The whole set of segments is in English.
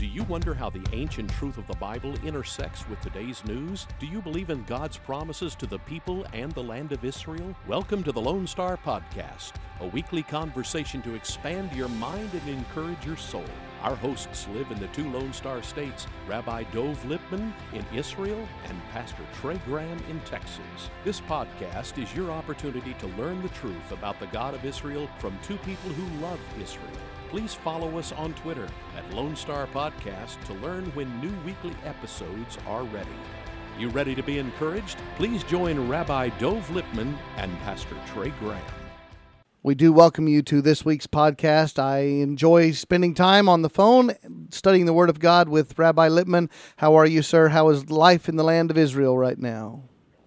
Do you wonder how the ancient truth of the Bible intersects with today's news? Do you believe in God's promises to the people and the land of Israel? Welcome to the Lone Star Podcast, a weekly conversation to expand your mind and encourage your soul. Our hosts live in the two Lone Star states, Rabbi Dov Lipman in Israel and Pastor Trey Graham in Texas. This podcast is your opportunity to learn the truth about the God of Israel from two people who love Israel please follow us on Twitter at Lone Star Podcast to learn when new weekly episodes are ready. You ready to be encouraged? Please join Rabbi Dov Lipman and Pastor Trey Graham. We do welcome you to this week's podcast. I enjoy spending time on the phone studying the Word of God with Rabbi Lipman. How are you, sir? How is life in the land of Israel right now?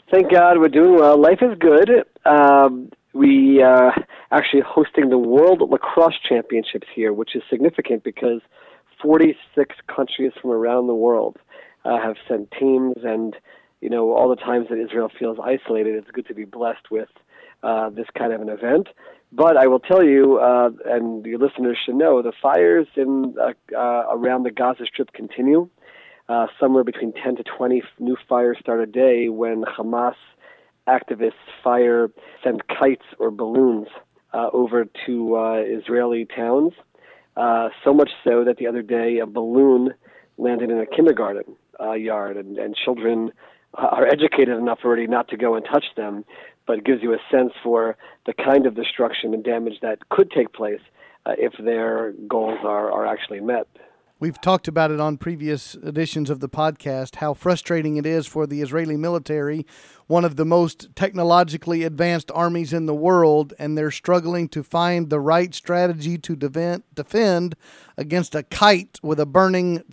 Thank God we're doing well. Life is good. Um, we uh, actually hosting the World Lacrosse Championships here, which is significant because 46 countries from around the world uh, have sent teams, and you know all the times that Israel feels isolated, it's good to be blessed with uh, this kind of an event. But I will tell you, uh, and your listeners should know, the fires in uh, uh, around the Gaza Strip continue. Somewhere between 10 to 20 new fires start a day when Hamas activists fire, send kites or balloons uh, over to uh, Israeli towns. Uh, so much so that the other day a balloon landed in a kindergarten uh, yard, and, and children are educated enough already not to go and touch them, but gives you a sense for the kind of destruction and damage that could take place uh, if their goals are, are actually met. We've talked about it on previous editions of the podcast how frustrating it is for the Israeli military, one of the most technologically advanced armies in the world, and they're struggling to find the right strategy to defend against a kite with a burning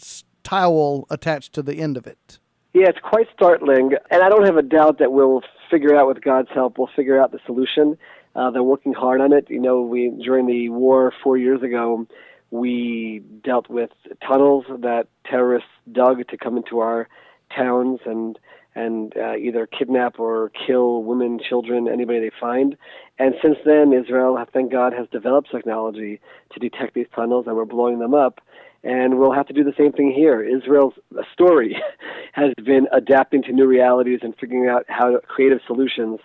towel attached to the end of it. Yeah, it's quite startling, and I don't have a doubt that we'll figure out with God's help. We'll figure out the solution. Uh, they're working hard on it. You know, we during the war four years ago we dealt with tunnels that terrorists dug to come into our towns and and uh, either kidnap or kill women, children, anybody they find. And since then, Israel, thank God, has developed technology to detect these tunnels, and we're blowing them up. And we'll have to do the same thing here. Israel's story has been adapting to new realities and figuring out how to, creative solutions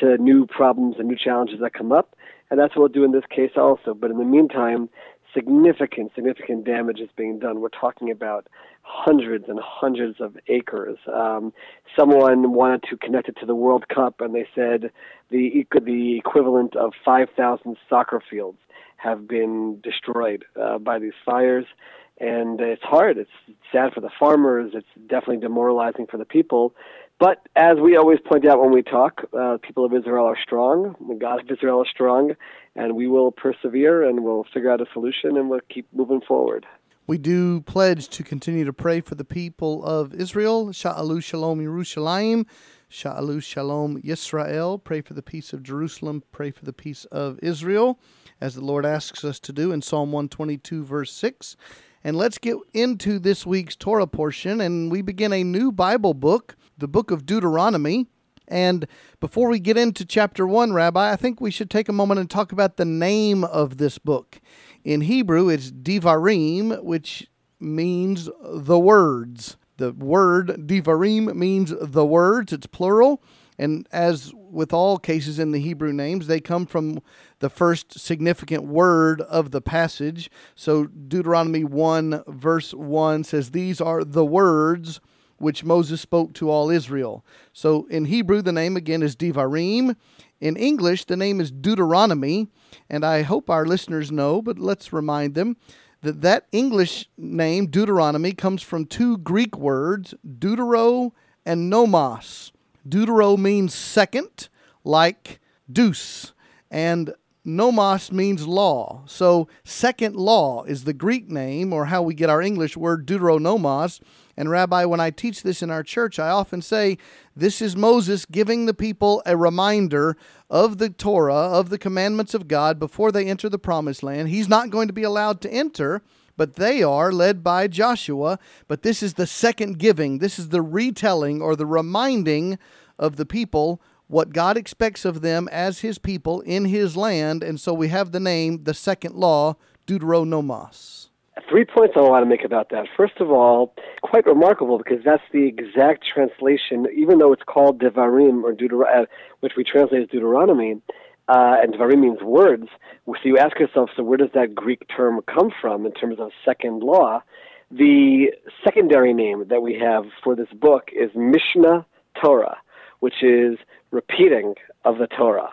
to new problems and new challenges that come up. And that's what we'll do in this case also. But in the meantime, significant, significant damage is being done. We're talking about hundreds and hundreds of acres. Um, someone wanted to connect it to the World Cup, and they said the the equivalent of 5,000 soccer fields have been destroyed uh, by these fires. And it's hard. It's sad for the farmers. It's definitely demoralizing for the people. But as we always point out when we talk, uh, people of Israel are strong. The God of Israel is strong, and we will persevere and we'll figure out a solution and we'll keep moving forward. We do pledge to continue to pray for the people of Israel. Sha'alu Shalom Yerushalayim. Sha'alu Shalom Yisrael. Pray for the peace of Jerusalem. Pray for the peace of Israel, as the Lord asks us to do in Psalm 122, verse 6. And let's get into this week's Torah portion, and we begin a new Bible book the book of Deuteronomy. And before we get into chapter 1, Rabbi, I think we should take a moment and talk about the name of this book. In Hebrew, it's Devarim, which means the words. The word Devarim means the words, it's plural. And as with all cases in the Hebrew names, they come from the first significant word of the passage. So Deuteronomy 1, verse 1 says, These are the words which Moses spoke to all Israel. So in Hebrew, the name again is Devarim. In English, the name is Deuteronomy. And I hope our listeners know, but let's remind them that that English name, Deuteronomy, comes from two Greek words, deutero and nomos. Deutero means second, like deuce, and nomos means law. So, second law is the Greek name, or how we get our English word deuteronomos. And, Rabbi, when I teach this in our church, I often say this is Moses giving the people a reminder of the Torah, of the commandments of God before they enter the promised land. He's not going to be allowed to enter but they are led by Joshua. But this is the second giving. This is the retelling or the reminding of the people what God expects of them as his people in his land. And so we have the name, the second law, Deuteronomos. Three points I want to make about that. First of all, quite remarkable because that's the exact translation, even though it's called Devarim or Deuteronomy, uh, which we translate as Deuteronomy, uh, and Devarim means words. So you ask yourself, so where does that Greek term come from in terms of second law? The secondary name that we have for this book is Mishnah Torah, which is repeating of the Torah,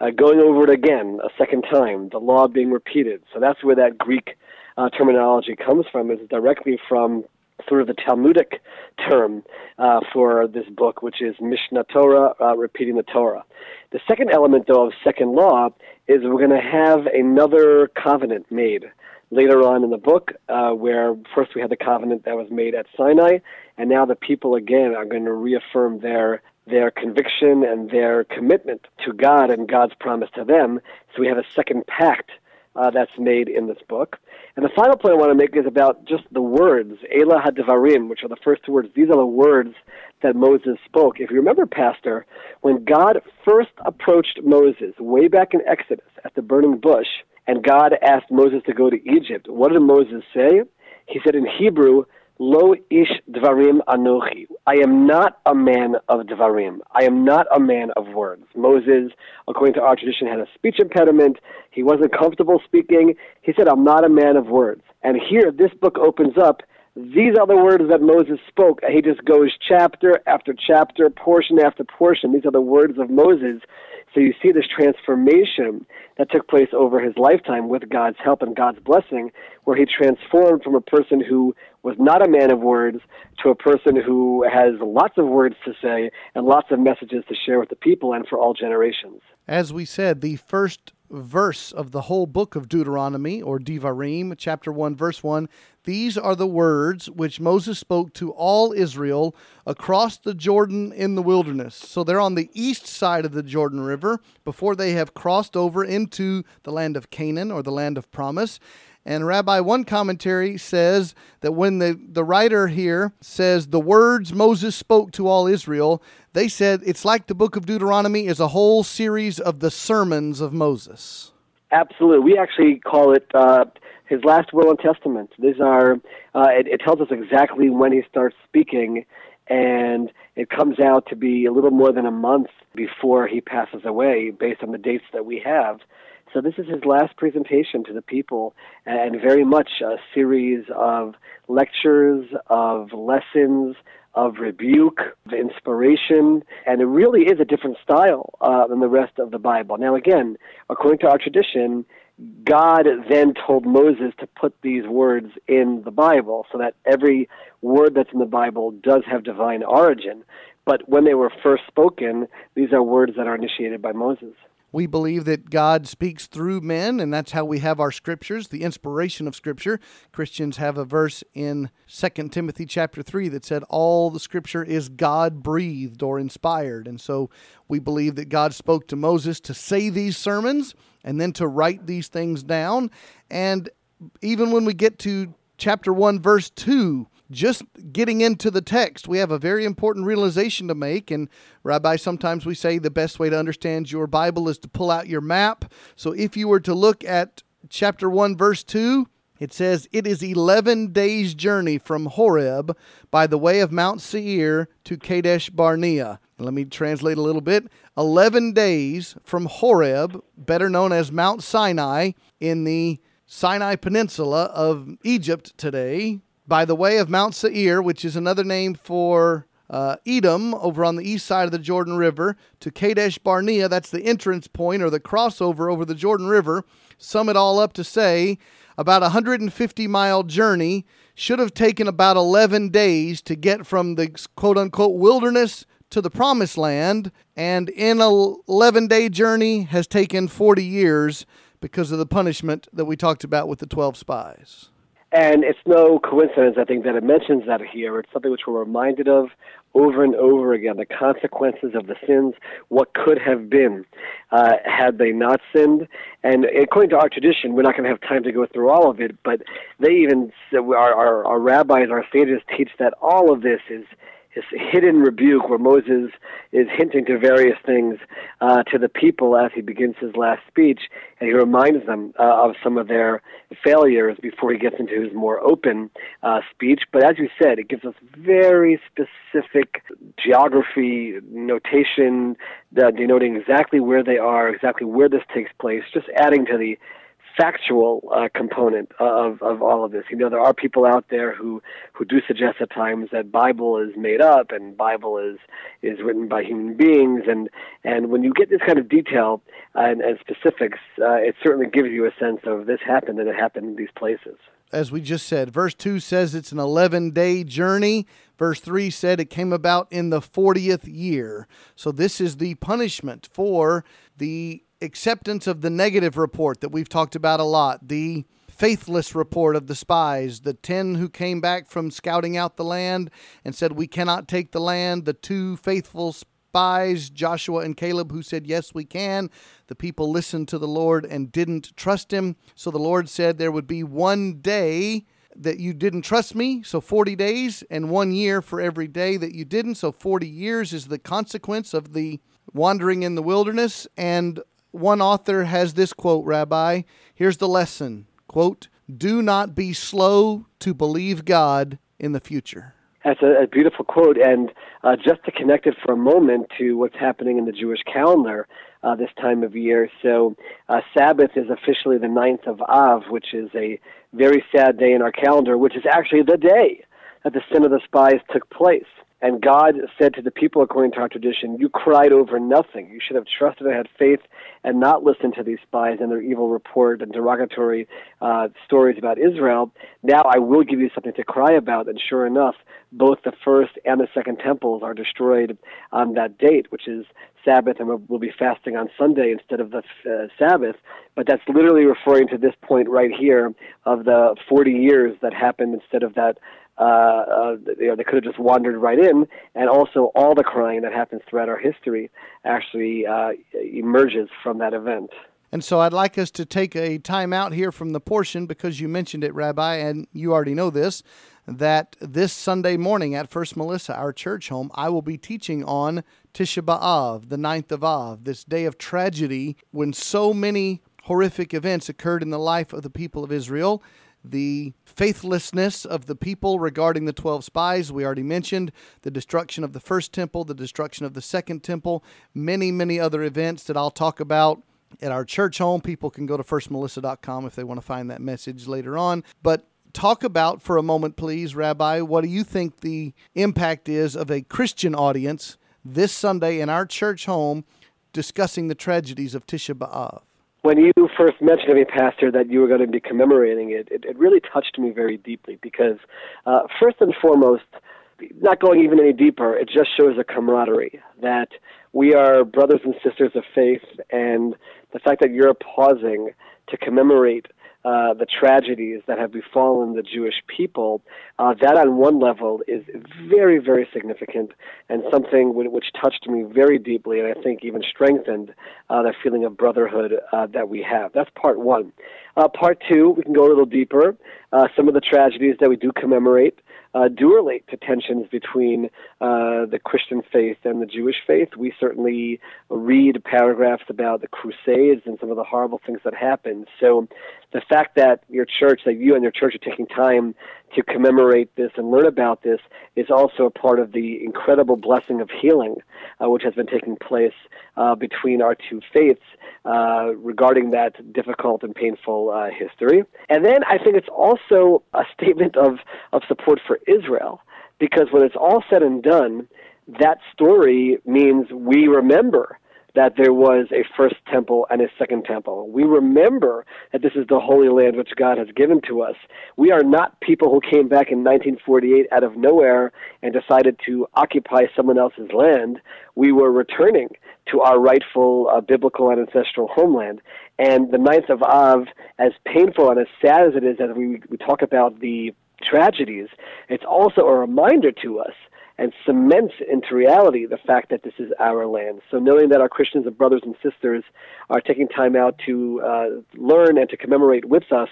uh, going over it again a second time, the law being repeated. So that's where that Greek uh, terminology comes from, is directly from sort of the Talmudic term uh, for this book, which is Mishnah Torah, uh, repeating the Torah. The second element, though, of second law is we're going to have another covenant made later on in the book, uh, where first we had the covenant that was made at Sinai, and now the people again are going to reaffirm their their conviction and their commitment to God and God's promise to them. So we have a second pact uh, that's made in this book. And the final point I want to make is about just the words, Elah HaDevarim, which are the first two words. These are the words that Moses spoke. If you remember, Pastor, when God first approached Moses way back in Exodus at the burning bush, and God asked Moses to go to Egypt, what did Moses say? He said in Hebrew, Lo ish dvarim anochi. I am not a man of dvarim. I am not a man of words. Moses, according to our tradition, had a speech impediment. He wasn't comfortable speaking. He said, I'm not a man of words. And here, this book opens up. These are the words that Moses spoke. He just goes chapter after chapter, portion after portion. These are the words of Moses. So you see this transformation that took place over his lifetime with God's help and God's blessing, where he transformed from a person who was not a man of words to a person who has lots of words to say and lots of messages to share with the people and for all generations. As we said, the first verse of the whole book of Deuteronomy or Devarim, chapter 1, verse 1. These are the words which Moses spoke to all Israel across the Jordan in the wilderness. So they're on the east side of the Jordan River before they have crossed over into the land of Canaan or the land of promise. And Rabbi, one commentary says that when the, the writer here says the words Moses spoke to all Israel, they said it's like the book of Deuteronomy is a whole series of the sermons of Moses. Absolutely. We actually call it uh, his last will and testament. These are, uh, it, it tells us exactly when he starts speaking and it comes out to be a little more than a month before he passes away based on the dates that we have. So this is his last presentation to the people, and very much a series of lectures, of lessons, of rebuke, of inspiration, and it really is a different style uh, than the rest of the Bible. Now, again, according to our tradition, God then told Moses to put these words in the Bible so that every word that's in the Bible does have divine origin. But when they were first spoken, these are words that are initiated by Moses. We believe that God speaks through men, and that's how we have our scriptures, the inspiration of scripture. Christians have a verse in 2 Timothy chapter 3 that said all the scripture is God breathed or inspired. And so we believe that God spoke to Moses to say these sermons and then to write these things down. And even when we get to chapter 1, verse 2, just getting into the text, we have a very important realization to make. And, Rabbi, sometimes we say the best way to understand your Bible is to pull out your map. So, if you were to look at chapter 1, verse 2, it says, It is 11 days' journey from Horeb by the way of Mount Seir to Kadesh Barnea. Let me translate a little bit. 11 days from Horeb, better known as Mount Sinai, in the Sinai Peninsula of Egypt today, by the way of Mount Seir, which is another name for uh, Edom over on the east side of the Jordan River, to Kadesh Barnea. That's the entrance point or the crossover over the Jordan River. Sum it all up to say about a 150 mile journey should have taken about 11 days to get from the quote unquote wilderness to the promised land, and in a 11 day journey has taken 40 years because of the punishment that we talked about with the 12 spies. And it's no coincidence, I think, that it mentions that here. It's something which we're reminded of over and over again the consequences of the sins, what could have been uh, had they not sinned. And according to our tradition, we're not going to have time to go through all of it, but they even, our, our, our rabbis, our sages teach that all of this is this hidden rebuke where Moses is hinting to various things uh, to the people as he begins his last speech, and he reminds them uh, of some of their failures before he gets into his more open uh, speech. But as you said, it gives us very specific geography notation, uh, denoting exactly where they are, exactly where this takes place, just adding to the factual uh, component of, of all of this. You know, there are people out there who, who do suggest at times that Bible is made up and Bible is is written by human beings, and and when you get this kind of detail and, and specifics, uh, it certainly gives you a sense of this happened and it happened in these places. As we just said, verse 2 says it's an 11 day journey. Verse 3 said it came about in the 40th year. So, this is the punishment for the acceptance of the negative report that we've talked about a lot, the faithless report of the spies, the 10 who came back from scouting out the land and said, We cannot take the land, the two faithful spies, Joshua and Caleb, who said, Yes, we can. The people listened to the Lord and didn't trust him. So the Lord said there would be one day that you didn't trust me, so 40 days, and one year for every day that you didn't. So 40 years is the consequence of the wandering in the wilderness. And one author has this quote, Rabbi. Here's the lesson quote, Do not be slow to believe God in the future. That's a, a beautiful quote. And uh, just to connect it for a moment to what's happening in the Jewish calendar uh, this time of year. So, uh, Sabbath is officially the ninth of Av, which is a very sad day in our calendar, which is actually the day that the sin of the spies took place. And God said to the people, according to our tradition, You cried over nothing. You should have trusted and had faith and not listened to these spies and their evil report and derogatory uh, stories about Israel. Now I will give you something to cry about. And sure enough, both the first and the second temples are destroyed on that date, which is Sabbath, and we'll be fasting on Sunday instead of the uh, Sabbath. But that's literally referring to this point right here of the 40 years that happened instead of that uh, uh, you know, they could have just wandered right in, and also all the crying that happens throughout our history actually uh, emerges from that event. And so I'd like us to take a time out here from the portion because you mentioned it, Rabbi, and you already know this, that this Sunday morning at First Melissa, our church home, I will be teaching on Tisha B'Av, the ninth of Av, this day of tragedy when so many horrific events occurred in the life of the people of Israel the faithlessness of the people regarding the 12 spies. We already mentioned the destruction of the first temple, the destruction of the second temple, many, many other events that I'll talk about at our church home. People can go to firstmelissa.com if they want to find that message later on. But talk about for a moment, please, Rabbi, what do you think the impact is of a Christian audience this Sunday in our church home discussing the tragedies of Tisha B'Av? When you first mentioned to me, Pastor, that you were going to be commemorating it, it, it really touched me very deeply because, uh, first and foremost, not going even any deeper, it just shows a camaraderie that we are brothers and sisters of faith, and the fact that you're pausing to commemorate uh, the tragedies that have befallen the Jewish people, uh, that on one level is very, very significant and something which touched me very deeply and I think even strengthened uh, that feeling of brotherhood uh, that we have. That's part one. Uh, part two, we can go a little deeper. some of the tragedies that we do commemorate do relate to tensions between the Christian faith and the Jewish faith. We certainly read paragraphs about the Crusades and some of the horrible things that happened. So the fact that your church, that you and your church are taking time to commemorate this and learn about this is also a part of the incredible blessing of healing, uh, which has been taking place uh, between our two faiths uh, regarding that difficult and painful uh, history. And then I think it's also a statement of, of support for Israel, because when it's all said and done, that story means we remember that there was a first temple and a second temple. We remember that this is the Holy Land which God has given to us. We are not people who came back in 1948 out of nowhere and decided to occupy someone else's land. We were returning to our rightful uh, biblical and ancestral homeland. And the ninth of Av, as painful and as sad as it is as we, we talk about the tragedies, it's also a reminder to us and cements into reality the fact that this is our land. So knowing that our Christians and brothers and sisters are taking time out to uh, learn and to commemorate with us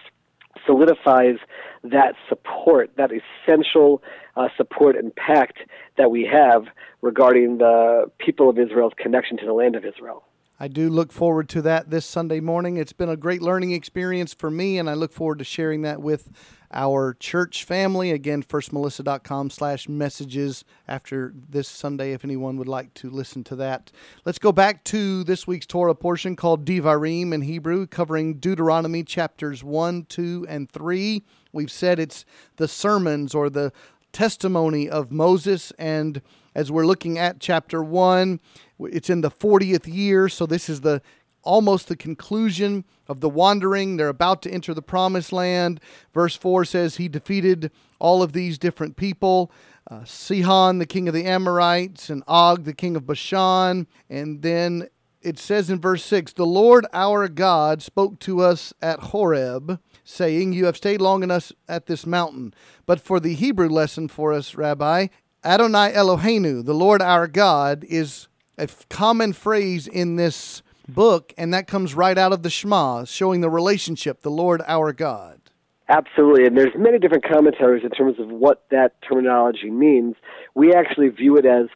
solidifies that support, that essential uh, support and pact that we have regarding the people of Israel's connection to the land of Israel. I do look forward to that this Sunday morning. It's been a great learning experience for me, and I look forward to sharing that with our church family. Again, firstmelissa.com slash messages after this Sunday if anyone would like to listen to that. Let's go back to this week's Torah portion called Devarim in Hebrew, covering Deuteronomy chapters 1, 2, and 3. We've said it's the sermons or the testimony of Moses. And as we're looking at chapter 1, it's in the 40th year. So this is the almost the conclusion of the wandering. They're about to enter the promised land. Verse 4 says he defeated all of these different people uh, Sihon, the king of the Amorites, and Og, the king of Bashan. And then it says in verse 6 The Lord our God spoke to us at Horeb, saying, You have stayed long enough at this mountain. But for the Hebrew lesson for us, Rabbi, Adonai Eloheinu, the Lord our God, is a common phrase in this book, and that comes right out of the Shema, showing the relationship, the Lord our God. Absolutely, and there's many different commentaries in terms of what that terminology means. We actually view it as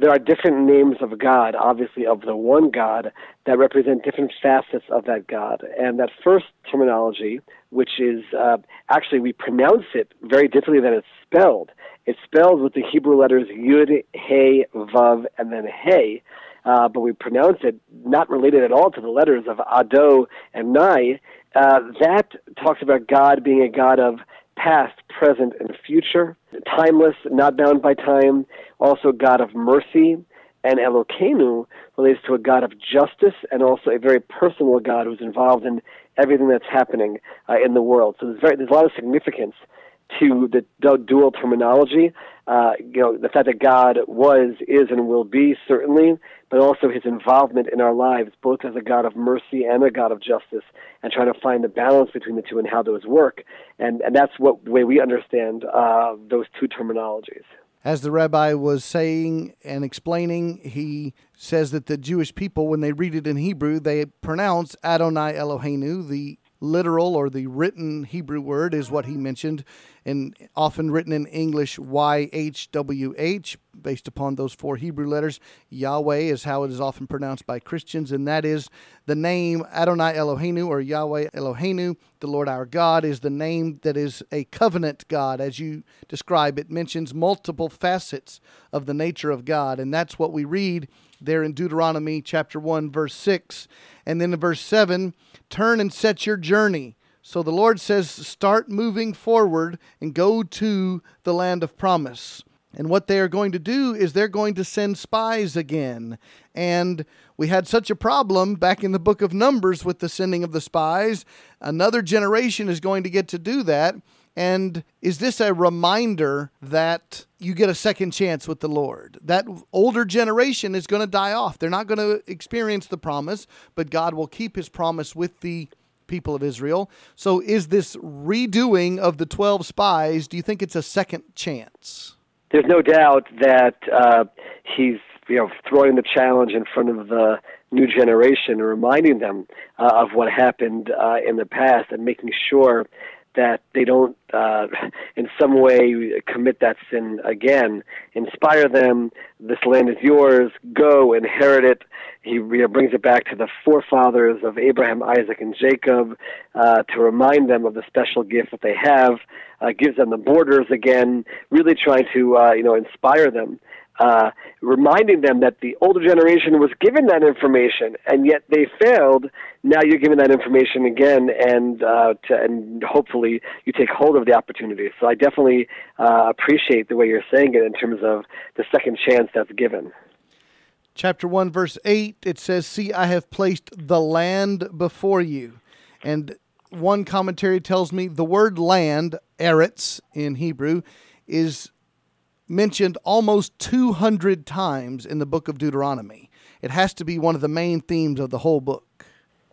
there are different names of God, obviously of the one God, that represent different facets of that God. And that first terminology, which is uh, actually we pronounce it very differently than it's spelled. It's spelled with the Hebrew letters Yud, He, Vav, and then He uh, but we pronounce it not related at all to the letters of Ado and Nai. Uh, that talks about God being a God of past, present, and future, timeless, not bound by time, also God of mercy. And Elokeinu relates to a God of justice and also a very personal God who's involved in everything that's happening uh, in the world. So there's, very, there's a lot of significance to the dual terminology. Uh, you know, the fact that God was, is, and will be certainly, but also His involvement in our lives, both as a God of mercy and a God of justice, and trying to find the balance between the two and how those work. And and that's what the way we understand uh, those two terminologies. As the rabbi was saying and explaining, he says that the Jewish people, when they read it in Hebrew, they pronounce Adonai Eloheinu, the literal or the written Hebrew word is what he mentioned, and often written in English YHWH, based upon those four Hebrew letters. Yahweh is how it is often pronounced by Christians, and that is the name Adonai Eloheinu or Yahweh Eloheinu, the Lord our God, is the name that is a covenant God. As you describe, it mentions multiple facets of the nature of God, and that's what we read there in Deuteronomy chapter 1, verse 6. And then in verse 7, turn and set your journey. So the Lord says, start moving forward and go to the land of promise. And what they are going to do is they're going to send spies again. And we had such a problem back in the book of Numbers with the sending of the spies. Another generation is going to get to do that. And is this a reminder that you get a second chance with the Lord? That older generation is going to die off. They're not going to experience the promise, but God will keep his promise with the people of Israel. So is this redoing of the 12 spies, do you think it's a second chance? There's no doubt that uh, he's you know throwing the challenge in front of the new generation and reminding them uh, of what happened uh, in the past and making sure that they don't uh, in some way commit that sin again. Inspire them. This land is yours. Go inherit it. He you know, brings it back to the forefathers of Abraham, Isaac, and Jacob uh, to remind them of the special gift that they have. Uh, gives them the borders again. Really trying to uh, you know inspire them uh, reminding them that the older generation was given that information and yet they failed. Now you're given that information again, and uh, to, and hopefully you take hold of the opportunity. So I definitely uh, appreciate the way you're saying it in terms of the second chance that's given. Chapter 1, verse 8, it says, See, I have placed the land before you. And one commentary tells me the word land, eretz in Hebrew, is mentioned almost 200 times in the book of Deuteronomy. It has to be one of the main themes of the whole book.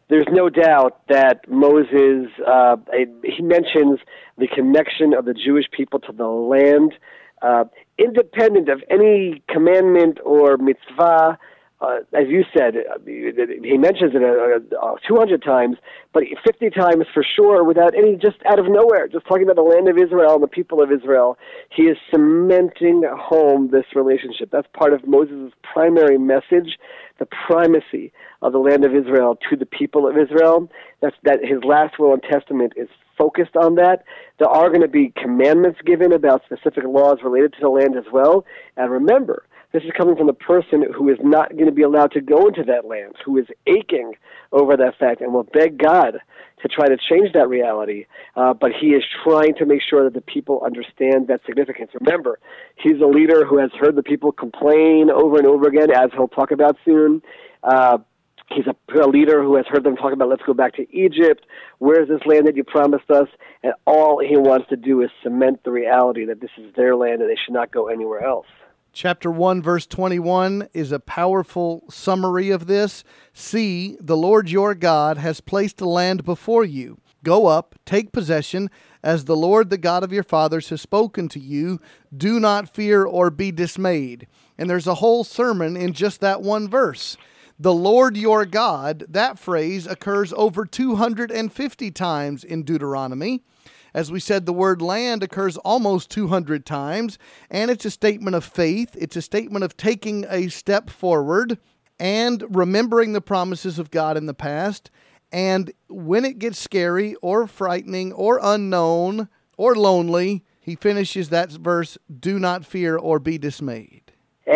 There's no doubt that Moses, uh, he mentions the connection of the Jewish people to the land, uh, independent of any commandment or mitzvah uh, as you said, uh, he mentions it uh, uh, 200 times, but 50 times for sure without any, just out of nowhere, just talking about the land of Israel and the people of Israel. He is cementing home this relationship. That's part of Moses' primary message, the primacy of the land of Israel to the people of Israel. That's that his last will and testament is focused on that. There are going to be commandments given about specific laws related to the land as well. And remember, this is coming from the person who is not going to be allowed to go into that land, who is aching over that fact and will beg God to try to change that reality. Uh, but he is trying to make sure that the people understand that significance. Remember, he's a leader who has heard the people complain over and over again, as he'll talk about soon. Uh, He's a, a, leader who has heard them talk about, let's go back to Egypt. Where's this land that you promised us? And all he wants to do is cement the reality that this is their land and they should not go anywhere else. Chapter 1, verse 21 is a powerful summary of this. See, the Lord your God has placed a land before you. Go up, take possession, as the Lord, the God of your fathers, has spoken to you. Do not fear or be dismayed. And there's a whole sermon in just that one verse. The Lord your God, that phrase occurs over 250 times in Deuteronomy. As we said, the word land occurs almost 200 times, and it's a statement of faith. It's a statement of taking a step forward and remembering the promises of God in the past. And when it gets scary or frightening or unknown or lonely, he finishes that verse do not fear or be dismayed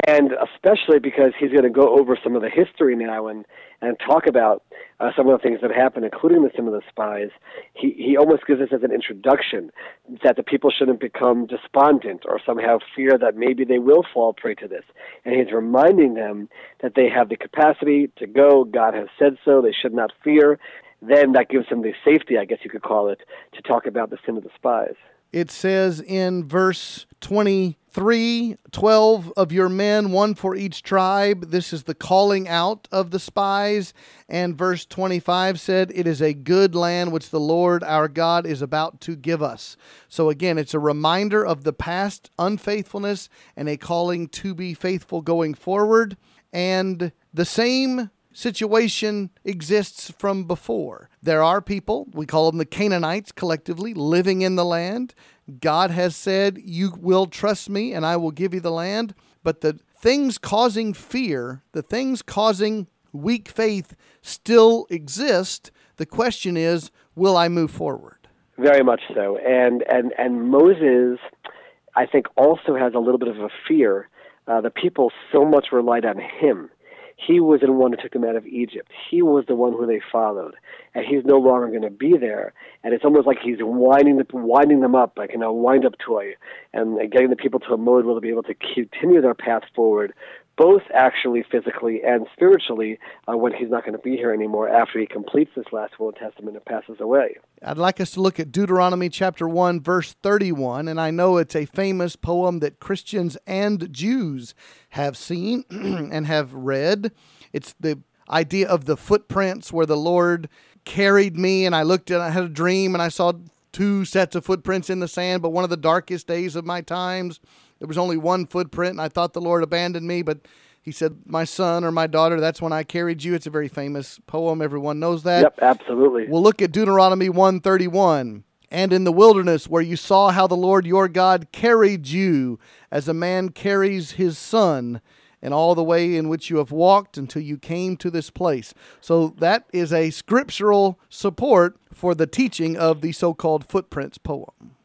and especially because he's going to go over some of the history now and and talk about uh, some of the things that happened, including the, some of the spies. He he almost gives us as an introduction that the people shouldn't become despondent or somehow fear that maybe they will fall prey to this, and he's reminding them that they have the capacity to go. God has said so. They should not fear. Then that gives them the safety, I guess you could call it, to talk about the sin of the spies. It says in verse 23 12 of your men, one for each tribe. This is the calling out of the spies. And verse 25 said, It is a good land which the Lord our God is about to give us. So again, it's a reminder of the past unfaithfulness and a calling to be faithful going forward. And the same situation exists from before. There are people, we call them the Canaanites collectively, living in the land. God has said, You will trust me and I will give you the land. But the things causing fear, the things causing weak faith still exist. The question is, will I move forward? Very much so. And and and Moses, I think, also has a little bit of a fear. Uh, the people so much relied on him he was the one who took them out of Egypt. He was the one who they followed, and he's no longer going to be there. And it's almost like he's winding the, winding them up, like in a wind-up toy, and getting the people to a mode where they'll be able to continue their path forward, both actually physically and spiritually uh, when he's not going to be here anymore after he completes this last will and testament and passes away. I'd like us to look at Deuteronomy chapter 1 verse 31 and I know it's a famous poem that Christians and Jews have seen and have read. It's the idea of the footprints where the Lord carried me and I looked and I had a dream and I saw two sets of footprints in the sand but one of the darkest days of my times there was only one footprint, and I thought the Lord abandoned me, but he said, My son or my daughter, that's when I carried you. It's a very famous poem. Everyone knows that. Yep, absolutely. We'll look at Deuteronomy 131. And in the wilderness, where you saw how the Lord your God carried you as a man carries his son, and all the way in which you have walked until you came to this place. So that is a scriptural support for the teaching of the so called footprints poem.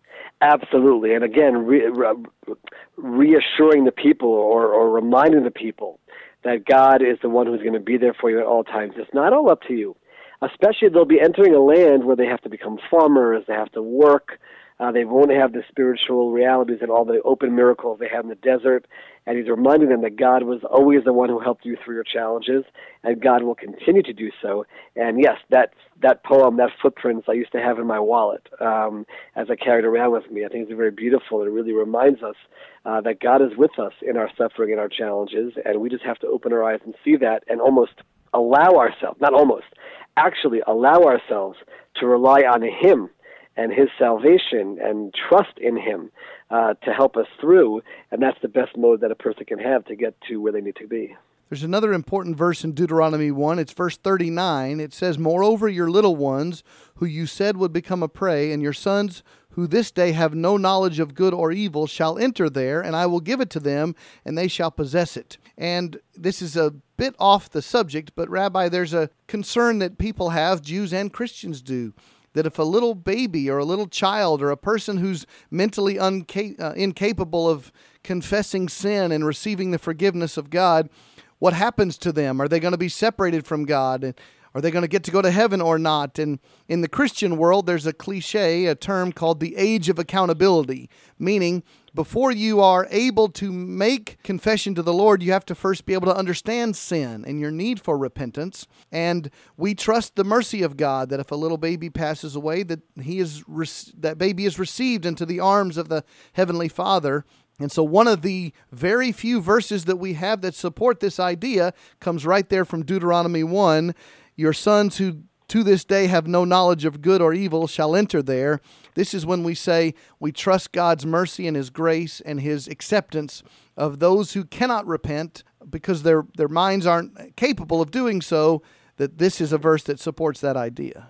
Absolutely, and again, re- re- reassuring the people or, or reminding the people that God is the one who's going to be there for you at all times. It's not all up to you. Especially, they'll be entering a land where they have to become farmers, they have to work, uh, they won't have the spiritual realities and all the open miracles they had in the desert. And he's reminding them that God was always the one who helped you through your challenges, and God will continue to do so. And yes, that that poem, that footprints, I used to have in my wallet um, as I carried around with me. I think it's very beautiful. It really reminds us uh, that God is with us in our suffering and our challenges, and we just have to open our eyes and see that, and almost allow ourselves, not almost, actually allow ourselves to rely on Him and his salvation and trust in him uh, to help us through. And that's the best mode that a person can have to get to where they need to be. There's another important verse in Deuteronomy 1. It's verse 39. It says, Moreover, your little ones, who you said would become a prey, and your sons, who this day have no knowledge of good or evil, shall enter there, and I will give it to them, and they shall possess it. And this is a bit off the subject, but Rabbi, there's a concern that people have, Jews and Christians do that if a little baby or a little child or a person who's mentally unca- uh, incapable of confessing sin and receiving the forgiveness of God, what happens to them? Are they going to be separated from God? Are they going to get to go to heaven or not? And in the Christian world, there's a cliche, a term called the age of accountability, meaning before you are able to make confession to the Lord, you have to first be able to understand sin and your need for repentance. And we trust the mercy of God that if a little baby passes away, that he is that baby is received into the arms of the heavenly Father. And so, one of the very few verses that we have that support this idea comes right there from Deuteronomy 1 your sons who to this day have no knowledge of good or evil shall enter there. This is when we say we trust God's mercy and His grace and His acceptance of those who cannot repent because their, their minds aren't capable of doing so, that this is a verse that supports that idea.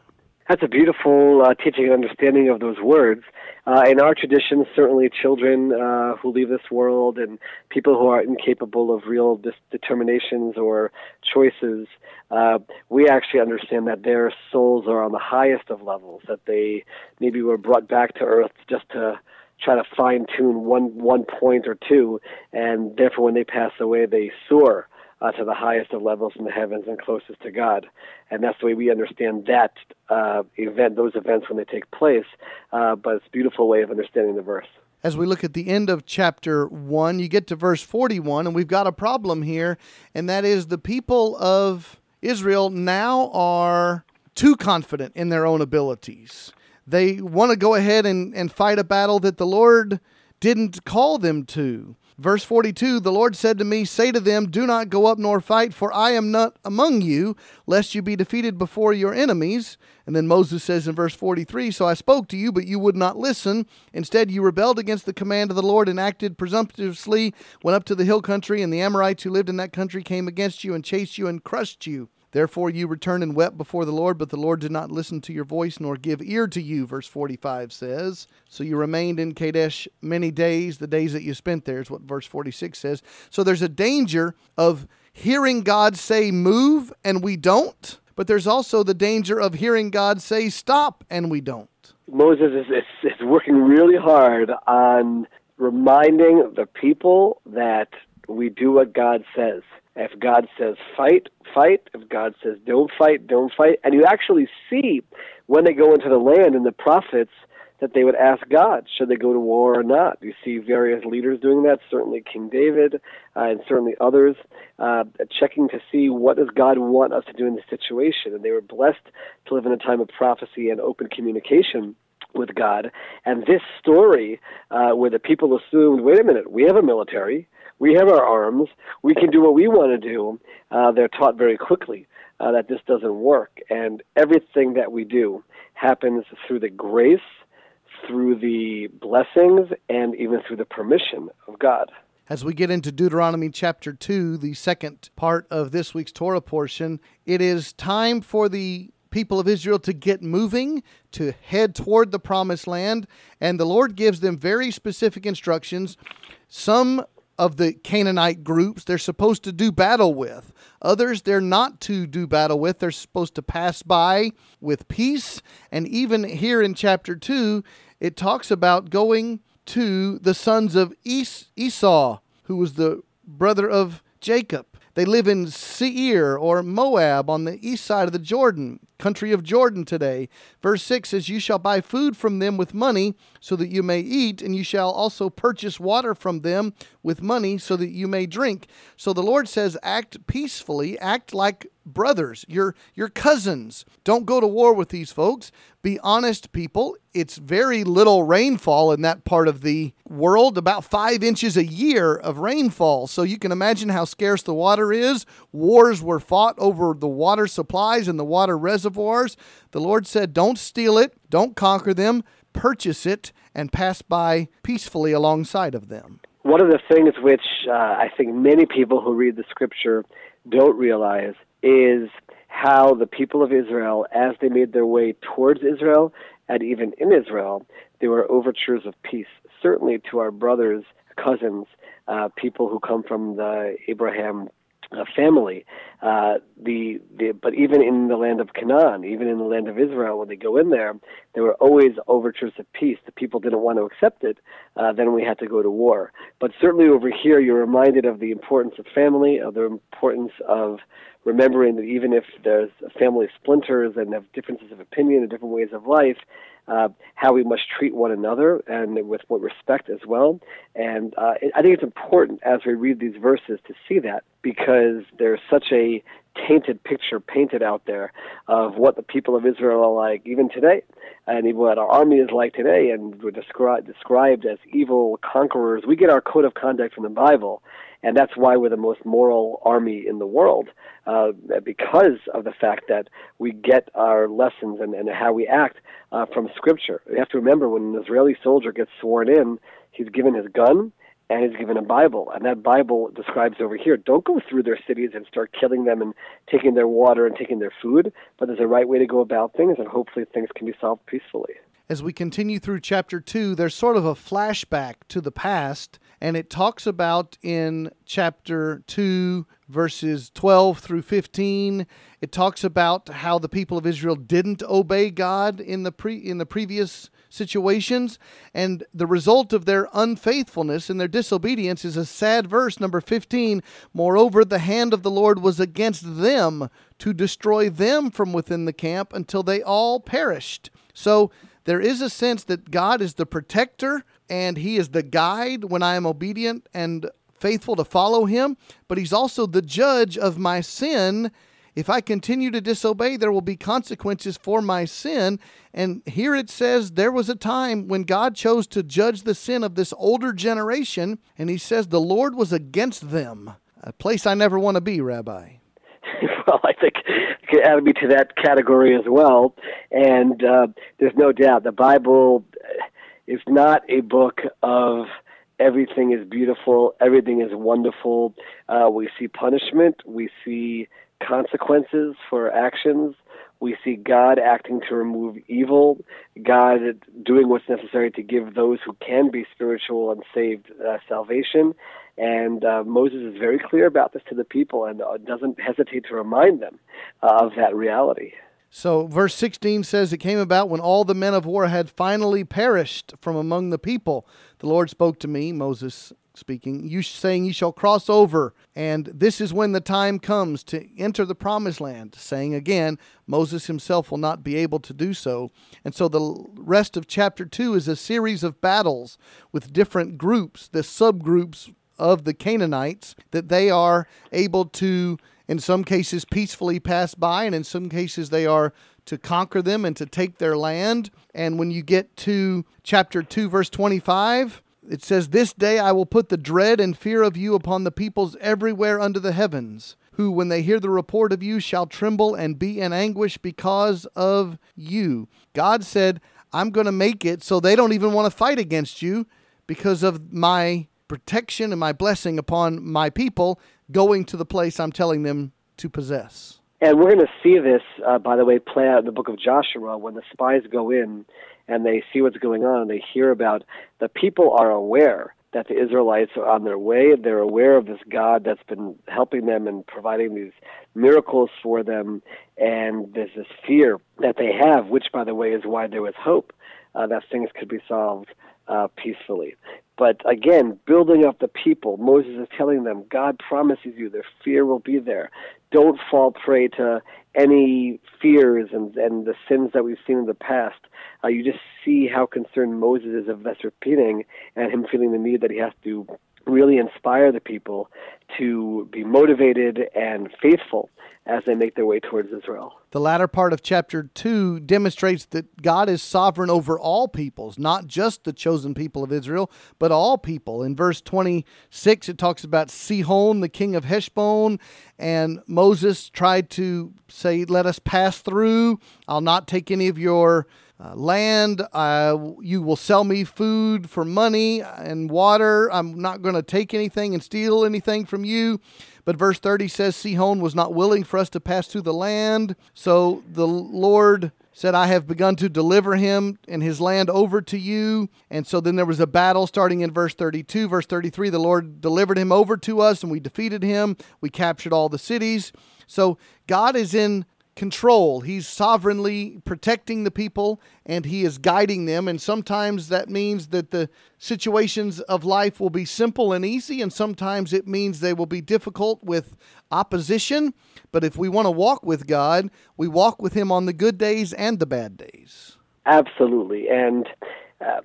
That's a beautiful uh, teaching and understanding of those words. Uh, in our tradition, certainly children uh, who leave this world and people who are incapable of real dis- determinations or choices, uh, we actually understand that their souls are on the highest of levels, that they maybe were brought back to earth just to try to fine tune one one point or two, and therefore when they pass away, they soar uh, to the highest of levels in the heavens and closest to God. And that's the way we understand that uh, event, those events when they take place. Uh, but it's a beautiful way of understanding the verse. As we look at the end of chapter 1, you get to verse 41, and we've got a problem here, and that is the people of Israel now are too confident in their own abilities. They want to go ahead and, and fight a battle that the Lord didn't call them to. Verse 42 The Lord said to me, Say to them, Do not go up nor fight, for I am not among you, lest you be defeated before your enemies. And then Moses says in verse 43 So I spoke to you, but you would not listen. Instead, you rebelled against the command of the Lord and acted presumptuously, went up to the hill country, and the Amorites who lived in that country came against you and chased you and crushed you. Therefore you returned and wept before the Lord, but the Lord did not listen to your voice nor give ear to you, verse 45 says. So you remained in Kadesh many days, the days that you spent there is what verse 46 says. So there's a danger of hearing God say move and we don't, but there's also the danger of hearing God say stop and we don't. Moses is, is, is working really hard on reminding the people that we do what God says. If God says fight, fight. If God says don't fight, don't fight. And you actually see when they go into the land in the prophets that they would ask God, should they go to war or not? You see various leaders doing that, certainly King David uh, and certainly others, uh, checking to see what does God want us to do in this situation. And they were blessed to live in a time of prophecy and open communication with God. And this story, uh, where the people assumed, wait a minute, we have a military, we have our arms, we can do what we want to do, uh, they're taught very quickly uh, that this doesn't work. And everything that we do happens through the grace, through the blessings, and even through the permission of God. As we get into Deuteronomy chapter 2, the second part of this week's Torah portion, it is time for the people of Israel to get moving, to head toward the promised land. And the Lord gives them very specific instructions. Some of the Canaanite groups they're supposed to do battle with. Others they're not to do battle with. They're supposed to pass by with peace. And even here in chapter 2, it talks about going to the sons of es- Esau, who was the brother of Jacob. They live in Seir or Moab on the east side of the Jordan, country of Jordan today. Verse 6 says, You shall buy food from them with money so that you may eat, and you shall also purchase water from them with money so that you may drink. So the Lord says, Act peacefully, act like brothers, your, your cousins. Don't go to war with these folks. Be honest people. It's very little rainfall in that part of the world, about five inches a year of rainfall. So you can imagine how scarce the water is. Wars were fought over the water supplies and the water reservoirs. The Lord said, Don't steal it, don't conquer them, purchase it, and pass by peacefully alongside of them one of the things which uh, I think many people who read the scripture don't realize is how the people of Israel, as they made their way towards Israel and even in Israel, there were overtures of peace, certainly to our brothers, cousins, uh, people who come from the Abraham uh, family. Uh, the, the but even in the land of Canaan, even in the land of Israel, when they go in there, there were always overtures of peace. The people didn't want to accept it. Uh, then we had to go to war. But certainly over here, you're reminded of the importance of family, of the importance of remembering that even if there's a family splinters and have differences of opinion and different ways of life, uh, how we must treat one another and with what respect as well. And uh, I think it's important as we read these verses to see that because there's such a tainted picture painted out there of what the people of Israel are like even today, and even what our army is like today, and we're descri- described as evil conquerors. We get our code of conduct from the Bible, and that's why we're the most moral army in the world, uh, because of the fact that we get our lessons and, and how we act uh, from Scripture. You have to remember when an Israeli soldier gets sworn in, he's given his gun and he's given a Bible. And that Bible describes over here don't go through their cities and start killing them and taking their water and taking their food, but there's a right way to go about things, and hopefully things can be solved peacefully. As we continue through chapter 2, there's sort of a flashback to the past, and it talks about in chapter 2, verses 12 through 15, it talks about how the people of Israel didn't obey God in the pre in the previous situations. And the result of their unfaithfulness and their disobedience is a sad verse, number 15. Moreover, the hand of the Lord was against them to destroy them from within the camp until they all perished. So there is a sense that God is the protector and He is the guide when I am obedient and faithful to follow Him, but He's also the judge of my sin if I continue to disobey, there will be consequences for my sin. And here it says there was a time when God chose to judge the sin of this older generation, and he says the Lord was against them. A place I never want to be, Rabbi. well, I think could add me to that category as well. And uh, there's no doubt the Bible is not a book of everything is beautiful, everything is wonderful. Uh, we see punishment, we see consequences for actions. We see God acting to remove evil, God doing what's necessary to give those who can be spiritual and saved uh, salvation. And uh, Moses is very clear about this to the people and uh, doesn't hesitate to remind them uh, of that reality. So, verse 16 says, It came about when all the men of war had finally perished from among the people. The Lord spoke to me, Moses speaking, you saying, You shall cross over, and this is when the time comes to enter the promised land. Saying again, Moses himself will not be able to do so. And so the rest of chapter 2 is a series of battles with different groups, the subgroups of the Canaanites, that they are able to, in some cases, peacefully pass by, and in some cases, they are to conquer them and to take their land. And when you get to chapter 2, verse 25, it says, This day I will put the dread and fear of you upon the peoples everywhere under the heavens, who, when they hear the report of you, shall tremble and be in anguish because of you. God said, I'm going to make it so they don't even want to fight against you because of my protection and my blessing upon my people going to the place I'm telling them to possess. And we're going to see this, uh, by the way, play out in the book of Joshua when the spies go in and they see what's going on and they hear about the people are aware that the Israelites are on their way. They're aware of this God that's been helping them and providing these miracles for them. And there's this fear that they have, which, by the way, is why there was hope uh, that things could be solved uh, peacefully. But again, building up the people, Moses is telling them, God promises you their fear will be there. Don't fall prey to any fears and, and the sins that we've seen in the past. Uh, you just see how concerned Moses is of this repeating and him feeling the need that he has to really inspire the people to be motivated and faithful as they make their way towards Israel. The latter part of chapter 2 demonstrates that God is sovereign over all peoples, not just the chosen people of Israel, but all people. In verse 26, it talks about Sihon, the king of Heshbon, and Moses tried to say, Let us pass through. I'll not take any of your uh, land. Uh, you will sell me food for money and water. I'm not going to take anything and steal anything from you. But verse 30 says Sihon was not willing for us to pass through the land. So the Lord said, I have begun to deliver him and his land over to you. And so then there was a battle starting in verse 32. Verse 33 the Lord delivered him over to us, and we defeated him. We captured all the cities. So God is in control. He's sovereignly protecting the people and he is guiding them. And sometimes that means that the situations of life will be simple and easy, and sometimes it means they will be difficult with opposition. But if we want to walk with God, we walk with him on the good days and the bad days. Absolutely. And uh,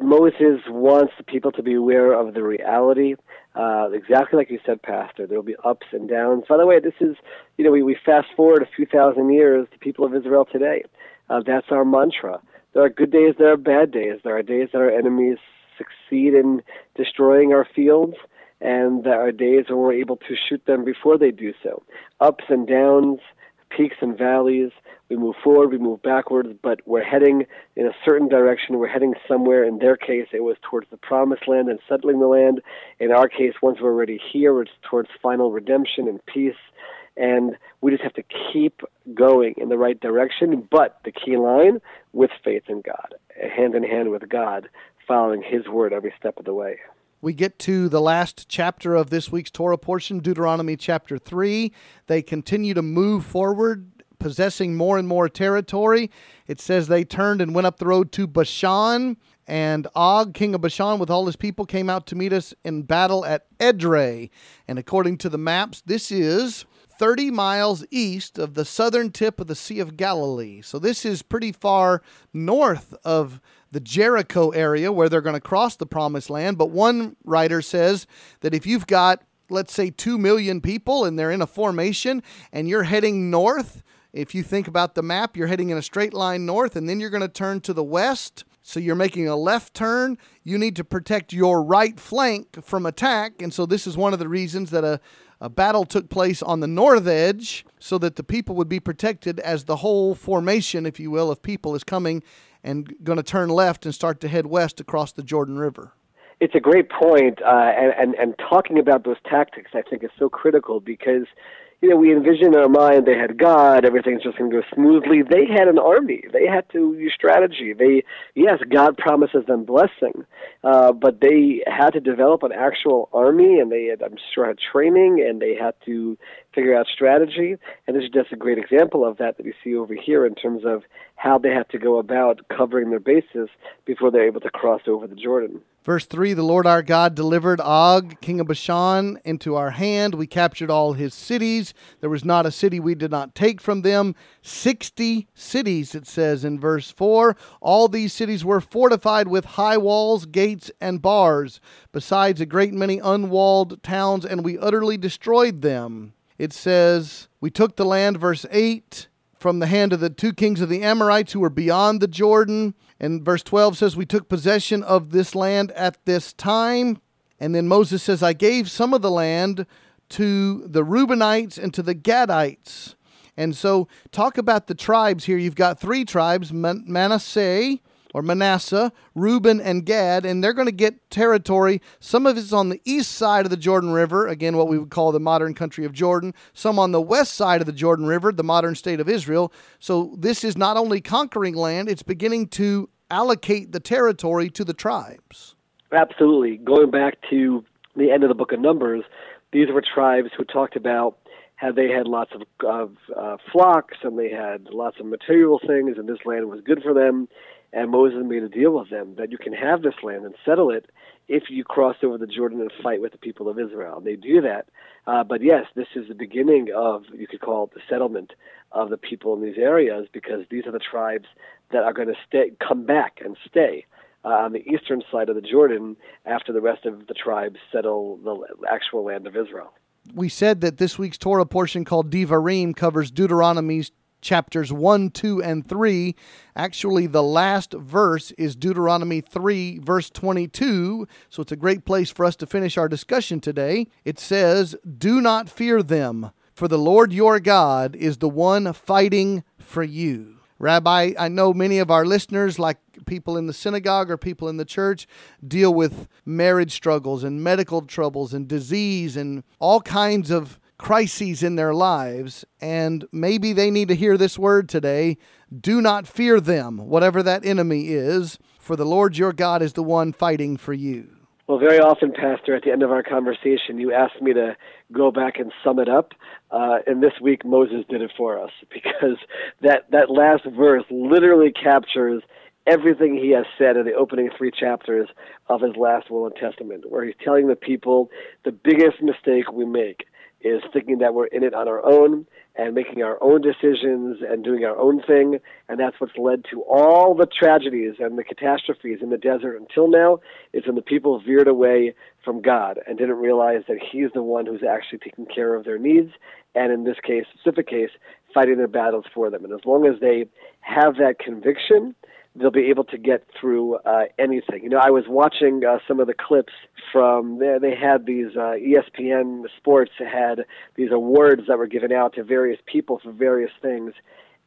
Moses wants the people to be aware of the reality uh, exactly like you said, Pastor. There will be ups and downs. By the way, this is, you know, we, we fast forward a few thousand years to people of Israel today. Uh, that's our mantra. There are good days, there are bad days. There are days that our enemies succeed in destroying our fields, and there are days when we're able to shoot them before they do so. Ups and downs, peaks and valleys. We move forward, we move backwards, but we're heading in a certain direction. We're heading somewhere. In their case, it was towards the promised land and settling the land. In our case, once we're already here, it's towards final redemption and peace. And we just have to keep going in the right direction, but the key line with faith in God, hand in hand with God, following His word every step of the way we get to the last chapter of this week's Torah portion, Deuteronomy chapter 3. They continue to move forward, possessing more and more territory. It says they turned and went up the road to Bashan, and Og, king of Bashan, with all his people, came out to meet us in battle at Edrei. And according to the maps, this is 30 miles east of the southern tip of the Sea of Galilee. So this is pretty far north of the Jericho area where they're going to cross the promised land. But one writer says that if you've got, let's say, 2 million people and they're in a formation and you're heading north, if you think about the map, you're heading in a straight line north and then you're going to turn to the west. So you're making a left turn. You need to protect your right flank from attack. And so this is one of the reasons that a, a battle took place on the north edge so that the people would be protected as the whole formation, if you will, of people is coming and going to turn left and start to head west across the Jordan River. It's a great point, uh, and, and and talking about those tactics, I think, is so critical because you know, we envision in our mind they had God, everything's just going to go smoothly. They had an army. They had to use strategy. They, yes, God promises them blessing, uh, but they had to develop an actual army, and they had, I'm sure, had training, and they had to figure out strategy. And this is just a great example of that that we see over here in terms of how they had to go about covering their bases before they're able to cross over the Jordan. Verse 3 The Lord our God delivered Og, king of Bashan, into our hand. We captured all his cities. There was not a city we did not take from them. Sixty cities, it says in verse 4. All these cities were fortified with high walls, gates, and bars, besides a great many unwalled towns, and we utterly destroyed them. It says, We took the land, verse 8 from the hand of the two kings of the Amorites who were beyond the Jordan. And verse 12 says, We took possession of this land at this time. And then Moses says, I gave some of the land to the Reubenites and to the Gadites. And so, talk about the tribes here. You've got three tribes Manasseh, or Manasseh, Reuben, and Gad, and they're going to get territory. Some of it's on the east side of the Jordan River, again, what we would call the modern country of Jordan, some on the west side of the Jordan River, the modern state of Israel. So this is not only conquering land, it's beginning to allocate the territory to the tribes. Absolutely. Going back to the end of the book of Numbers, these were tribes who talked about how they had lots of, of uh, flocks and they had lots of material things, and this land was good for them. And Moses made a deal with them that you can have this land and settle it if you cross over the Jordan and fight with the people of Israel. And they do that. Uh, but yes, this is the beginning of, you could call it the settlement of the people in these areas because these are the tribes that are going to stay, come back and stay uh, on the eastern side of the Jordan after the rest of the tribes settle the actual land of Israel. We said that this week's Torah portion called Devarim covers Deuteronomy's chapters 1, 2, and 3. Actually, the last verse is Deuteronomy 3, verse 22. So it's a great place for us to finish our discussion today. It says, Do not fear them, for the Lord your God is the one fighting for you. Rabbi, I know many of our listeners, like people in the synagogue or people in the church, deal with marriage struggles and medical troubles and disease and all kinds of crises in their lives. And maybe they need to hear this word today do not fear them, whatever that enemy is, for the Lord your God is the one fighting for you. Well, very often, Pastor, at the end of our conversation, you asked me to go back and sum it up. Uh, and this week, Moses did it for us because that, that last verse literally captures everything he has said in the opening three chapters of his last will and testament, where he's telling the people the biggest mistake we make is thinking that we're in it on our own and making our own decisions and doing our own thing. And that's what's led to all the tragedies and the catastrophes in the desert until now, is when the people veered away from God and didn't realize that He's the one who's actually taking care of their needs, and in this case, specific case, fighting their battles for them. And as long as they have that conviction, they'll be able to get through uh, anything. You know, I was watching uh, some of the clips from there. They had these uh, ESPN Sports had these awards that were given out to various people for various things,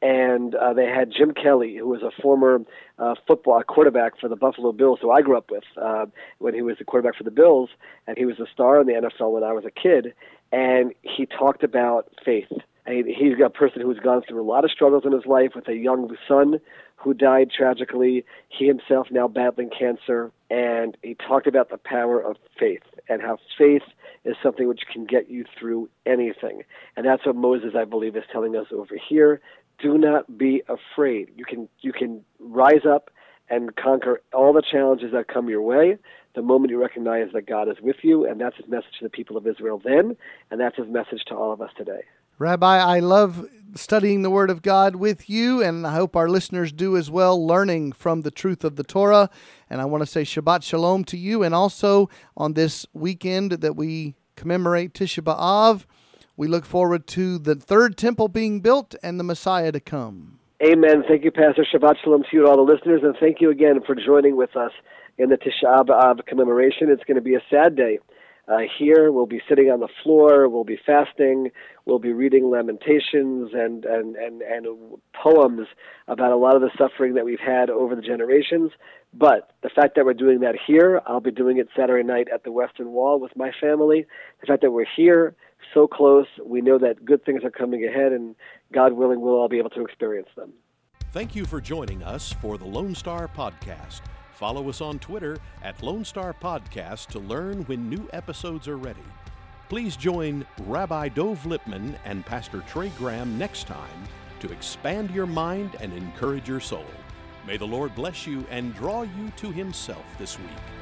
and uh, they had Jim Kelly, who was a former uh, football quarterback for the Buffalo Bills, who I grew up with uh, when he was the quarterback for the Bills, and he was a star in the NFL when I was a kid, and he talked about faith. He's a person who's gone through a lot of struggles in his life with a young son who died tragically. He himself now battling cancer, and he talked about the power of faith and how faith is something which can get you through anything. And that's what Moses, I believe, is telling us over here. Do not be afraid. You can you can rise up and conquer all the challenges that come your way the moment you recognize that God is with you, and that's his message to the people of Israel then, and that's his message to all of us today. Rabbi, I love studying the Word of God with you, and I hope our listeners do as well, learning from the truth of the Torah. And I want to say Shabbat Shalom to you, and also on this weekend that we commemorate Tisha B'Av, we look forward to the third temple being built and the Messiah to come. Amen. Thank you, Pastor. Shabbat Shalom to you and all the listeners, and thank you again for joining with us in the Tisha B'Av commemoration. It's going to be a sad day uh, here. We'll be sitting on the floor. We'll be fasting. We'll be reading lamentations and, and, and, and poems about a lot of the suffering that we've had over the generations. But the fact that we're doing that here, I'll be doing it Saturday night at the Western Wall with my family. The fact that we're here, so close, we know that good things are coming ahead, and God willing, we'll all be able to experience them. Thank you for joining us for the Lone Star Podcast. Follow us on Twitter at Lone Star Podcast to learn when new episodes are ready. Please join Rabbi Dov Lipman and Pastor Trey Graham next time to expand your mind and encourage your soul. May the Lord bless you and draw you to Himself this week.